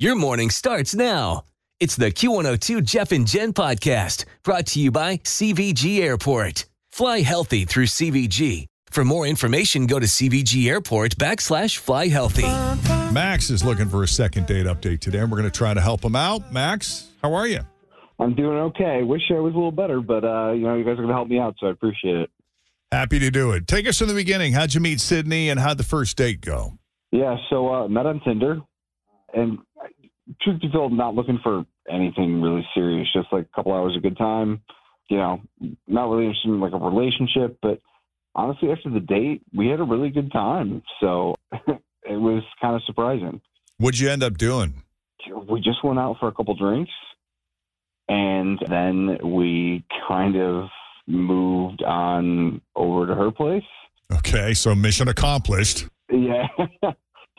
Your morning starts now. It's the Q102 Jeff and Jen podcast brought to you by CVG Airport. Fly healthy through CVG. For more information, go to CVG Airport backslash fly healthy. Max is looking for a second date update today, and we're going to try to help him out. Max, how are you? I'm doing okay. Wish I was a little better, but uh, you know, you guys are going to help me out, so I appreciate it. Happy to do it. Take us from the beginning. How'd you meet Sydney, and how'd the first date go? Yeah, so uh, met on Tinder, and truth be told, not looking for anything really serious. Just like a couple hours of good time. You know, not really interested in like a relationship, but honestly, after the date, we had a really good time. So it was kind of surprising. What'd you end up doing? We just went out for a couple drinks, and then we kind of moved on over to her place. Okay, so mission accomplished. Yeah.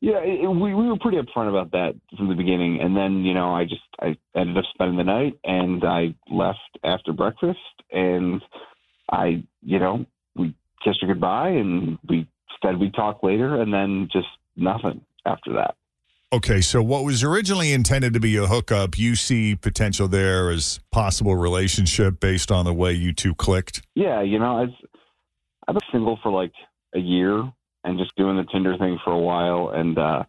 yeah, it, we, we were pretty upfront about that from the beginning. And then, you know, I just, I ended up spending the night and I left after breakfast and I, you know, we kissed her goodbye and we said we'd talk later and then just nothing after that. Okay, so what was originally intended to be a hookup, you see potential there as possible relationship based on the way you two clicked? Yeah, you know, I've, I've been single for like a year and just doing the Tinder thing for a while, and uh,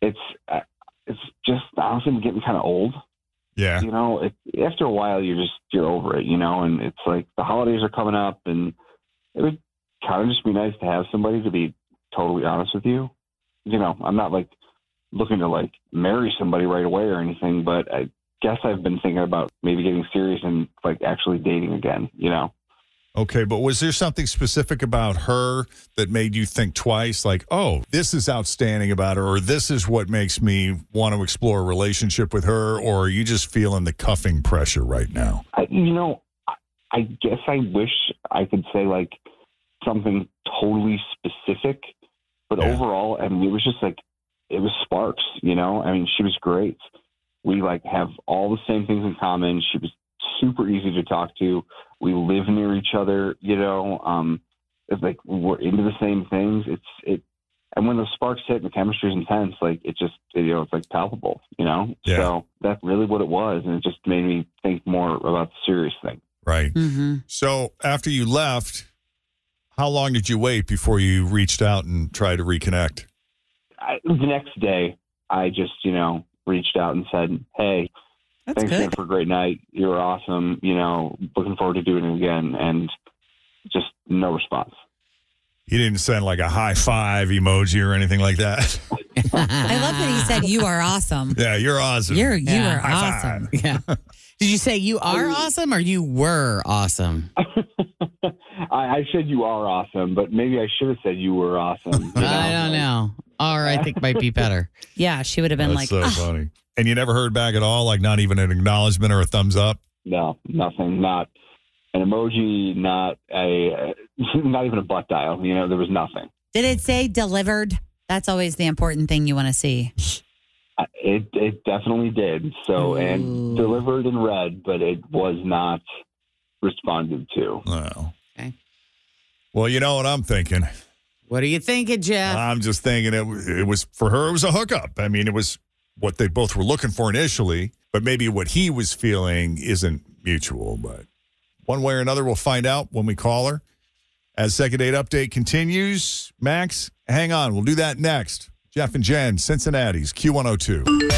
it's uh, it's just honestly getting kind of old. Yeah. You know, it, after a while, you're just you're over it. You know, and it's like the holidays are coming up, and it would kind of just be nice to have somebody to be totally honest with you. You know, I'm not like looking to like marry somebody right away or anything, but I guess I've been thinking about maybe getting serious and like actually dating again. You know. Okay, but was there something specific about her that made you think twice? Like, oh, this is outstanding about her, or this is what makes me want to explore a relationship with her, or are you just feeling the cuffing pressure right now? I, you know, I, I guess I wish I could say like something totally specific, but Yeah. overall, I mean, it was just like it was sparks. You know, I mean, she was great. We like have all the same things in common. She was super easy to talk to. We live near each other. You know, um, it's like we're into the same things. It's it. And when those sparks hit and the chemistry is intense, like it just, you know, it's like palpable, you know? Yeah. So that's really what it was. And it just made me think more about the serious thing. Right. Mm-hmm. So after you left, how long did you wait before you reached out and tried to reconnect? I, the next day, I just, you know, reached out and said, "Hey, That's thanks again for a great night. You were awesome. You know, looking forward to doing it again." And just no response. You didn't send like a high five emoji or anything like that. I love that he said you are awesome. yeah, you're awesome. You're you Yeah, are high awesome. Yeah. Did you say you are awesome or you were awesome? I, I said you are awesome, but maybe I should have said you were awesome. you I don't know. Or I think might be better. Yeah, she would have been That's like, so "Ah." funny. And you never heard back at all, like not even an acknowledgement or a thumbs up. No, nothing. Not an emoji. Not a. Not even a butt dial. You know, there was nothing. did it say delivered? That's always the important thing you want to see. It it definitely did. So and delivered in red, but it was not responded to. No. Okay. Well, you know what I'm thinking. What are you thinking, Jeff? I'm just thinking it, it was for her. It was a hookup. I mean, it was what they both were looking for initially, but maybe what he was feeling isn't mutual. But one way or another, we'll find out when we call her. As second date update continues, Max, hang on. We'll do that next. Jeff and Jen, Cincinnati's Q102.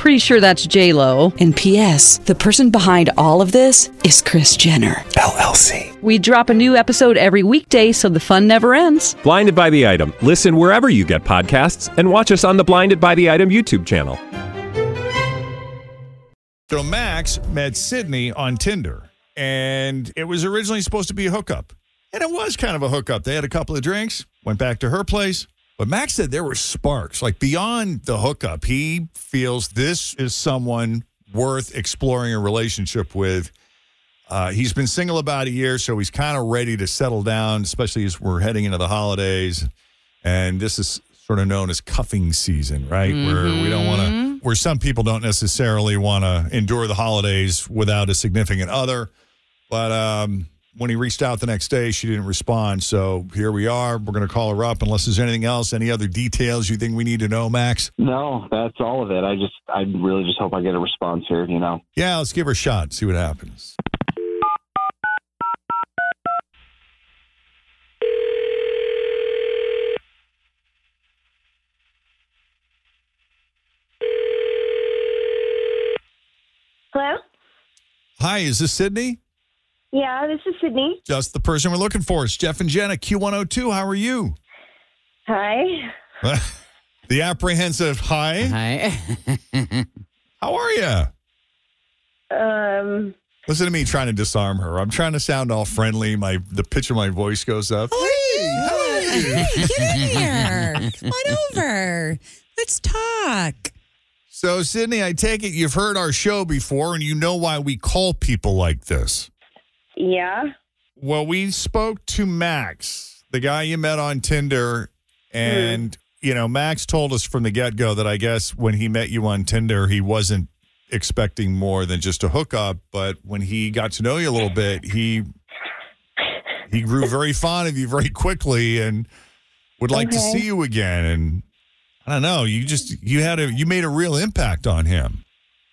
Pretty sure that's J Lo. And P.S. The person behind all of this is Kris Jenner LLC. We drop a new episode every weekday, so the fun never ends. Blinded by the item. Listen wherever you get podcasts, and watch us on the Blinded by the Item YouTube channel. So Max met Sydney on Tinder, and it was originally supposed to be a hookup. And it was kind of a hookup. They had a couple of drinks, went back to her place. But Max said there were sparks. Like beyond the hookup, he feels this is someone worth exploring a relationship with. Uh, he's been single about a year, so he's kind of ready to settle down, especially as we're heading into the holidays. And this is sort of known as cuffing season, right? Where we don't want to, where some people don't necessarily want to endure the holidays without a significant other. But um, when he reached out the next day, she didn't respond. So here we are. We're going to call her up unless there's anything else, any other details you think we need to know, Max? No, that's all of it. I just, I really just hope I get a response here. You know. Yeah, let's give her a shot, see what happens. Hello? Hi, is this Sydney? Yeah, this is Sydney. Just the person we're looking for. It's Jeff and Jenna, Q102. How are you? Hi. the apprehensive hi. Hi. How are you? Um, Listen to me trying to disarm her. I'm trying to sound all friendly. My the pitch of my voice goes up. Hey, how are you? Get in here. Come on over. Let's talk. So, Sydney, I take it you've heard our show before and you know why we call people like this. Yeah. Well, we spoke to Max, the guy you met on Tinder, and you know, Max told us from the get-go that I guess when he met you on Tinder, he wasn't expecting more than just a hookup, but when he got to know you a little bit, he he grew very fond of you very quickly and would like to see you again and I don't know, you just you had a you made a real impact on him.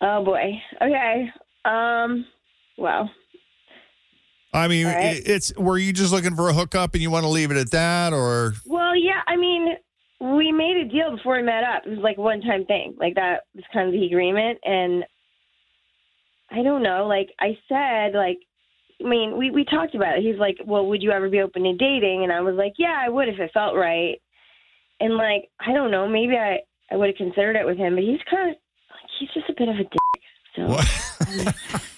Oh boy. Okay. Um. Well. I mean, All right. it- it's were you just looking for a hookup and you want to leave it at that or Well, yeah. I mean, we made a deal before we met up. It was like a one-time thing. Like that was kind of the agreement, and I don't know. Like I said, like. I mean, we, we talked about it. He's like, Well, would you ever be open to dating? And I was like, Yeah, I would if it felt right. And like, I don't know, maybe I, I would have considered it with him, but he's kind of like he's just a bit of a dick. So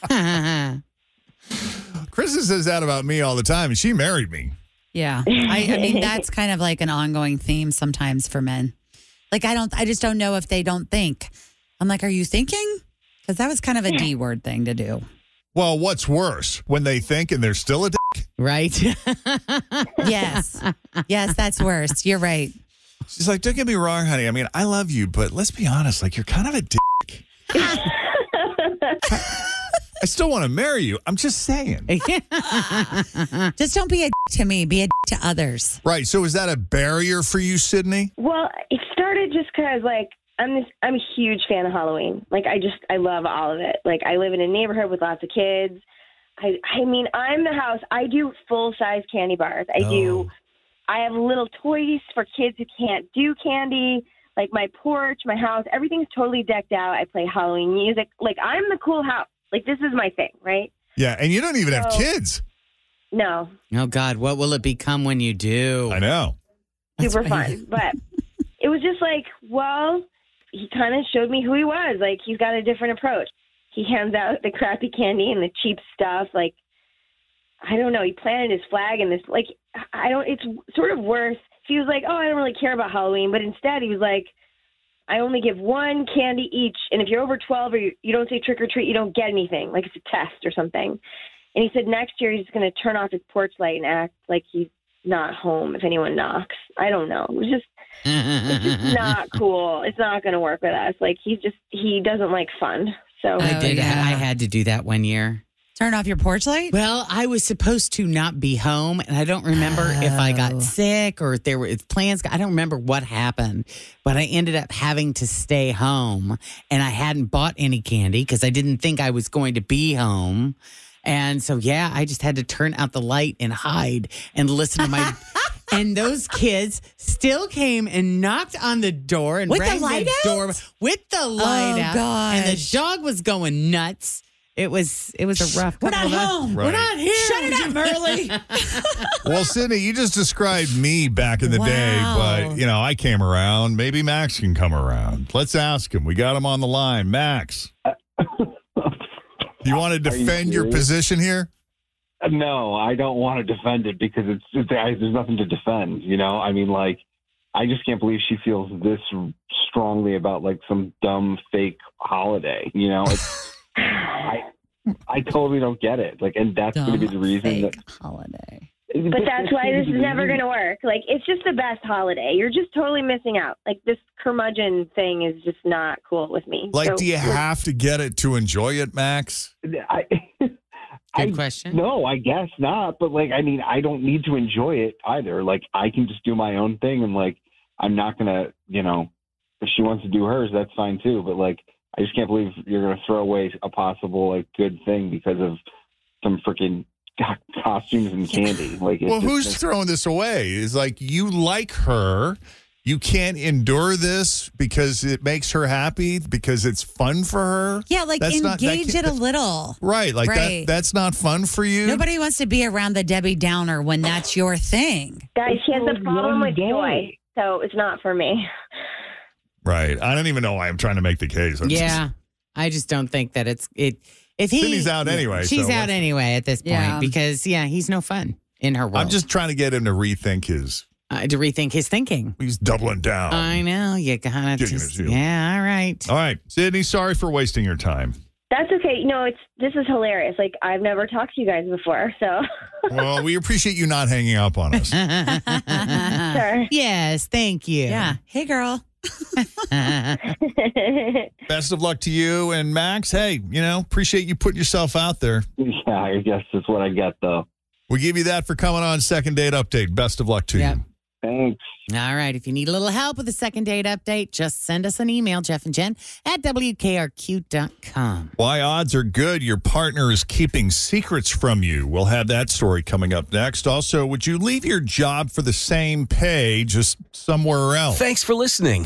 What? Krista says that about me all the time, and she married me. Yeah. I, I mean, that's kind of like an ongoing theme sometimes for men. Like, I don't, I just don't know if they don't think. I'm like, are you thinking? Because that was kind of a D word thing to do. Well, what's worse, when they think and they're still a dick? Right. Yes. yes, that's worse. You're right. She's like, don't get me wrong, honey. I mean, I love you, but let's be honest, like, you're kind of a dick. I still want to marry you. I'm just saying. Just don't be a d- to me, be a d- to others. Right. So, is that a barrier for you, Sydney? Well, it started just because like I'm this I'm a huge fan of Halloween. Like I just I love all of it. Like I live in a neighborhood with lots of kids. I I mean I'm the house. I do full size candy bars. I do. Oh. I have little toys for kids who can't do candy. Like my porch, my house, everything's totally decked out. I play Halloween music. Like I'm the cool house. Like this is my thing, right? Yeah. And you don't even have kids. No, Oh God, what will it become when you do? I know. super fun. But it was just like, well, he kind of showed me who he was. Like he's got a different approach. He hands out the crappy candy and the cheap stuff. Like I don't know. He planted his flag in this. Like I don't. It's sort of worse. He was like, oh, I don't really care about Halloween, but instead he was like. I only give one candy each, and if you're over 12 or you, you don't say trick or treat, you don't get anything, like it's a test or something. And he said next year he's going to turn off his porch light and act like he's not home if anyone knocks. I don't know. It was just it's just not cool. It's not going to work with us. Like he's just he doesn't like fun. So I Oh, did. yeah. I had to do that one year. Turn off your porch light? Well, I was supposed to not be home, and I don't remember if I Oh. got sick or if there were if plans. I don't remember what happened, but I ended up having to stay home, and I hadn't bought any candy because I didn't think I was going to be home. And so, yeah, I just had to turn out the light and hide and listen to my. and those kids still came and knocked on the door and With the rang light out? door with the light Oh, out. And the dog was going nuts. It was it was a rough. We're not home. Right. We're not here. Shut it up, Merle. Well, Sydney, you just described me back in the day, but you know, I came around. Maybe Max can come around. Let's ask him. We got him on the line. Max, Do you want to Are you defend your position here? Uh, no, I don't want to defend it because it's, it's I, there's nothing to defend. You know, I mean, like, I just can't believe she feels this strongly about like some dumb fake holiday. You know, it's, I I totally don't get it. Like, and that's going to be the reason that. Fake holiday. But that's why this is never going to work. Like, it's just the best holiday. You're just totally missing out. Like, this curmudgeon thing is just not cool with me. Like, So- do you have to get it to enjoy it, Max? I, Good I- question. No, I guess not. But like, I mean, I don't need to enjoy it either. Like, I can just do my own thing, and like, I'm not gonna, you know, if she wants to do hers, that's fine too. But like, I just can't believe you're gonna throw away a possible like good thing because of some freaking costumes and candy. Like, it's Well, just- who's throwing this away? Is like you like her. You can't endure this because it makes her happy because it's fun for her. Yeah, like That's engage can't- it a little. Right, like Right. that. That's not fun for you. Nobody wants to be around the Debbie Downer when that's your thing. Guys, she has a problem with joy, so it's not for me. Right. I don't even know why I'm trying to make the case. I'm just- Yeah, I just don't think that it's it. If he Sydney's out anyway, she's so out anyway at this point Yeah. because yeah, he's no fun in her world. I'm just trying to get him to rethink his. uh, to rethink his thinking. He's doubling down. I know you gotta just yeah. All right. All right, Sydney. Sorry for wasting your time. That's okay. No, it's this is hilarious. Like I've never talked to you guys before, so Well, we appreciate you not hanging up on us. sure. yes, thank you. Yeah. Hey, girl. Best of luck to you and Max. Hey, you know, appreciate you putting yourself out there. yeah, I guess that's what I get though. We give you that for coming on second date update. Best of luck to Yep. you. Thanks. All right. If you need a little help with the second date update, just send us an email, Jeff and Jen at WKRQ.com. Why odds are good your partner is keeping secrets from you. We'll have that story coming up next. Also, would you leave your job for the same pay just somewhere else? Thanks for listening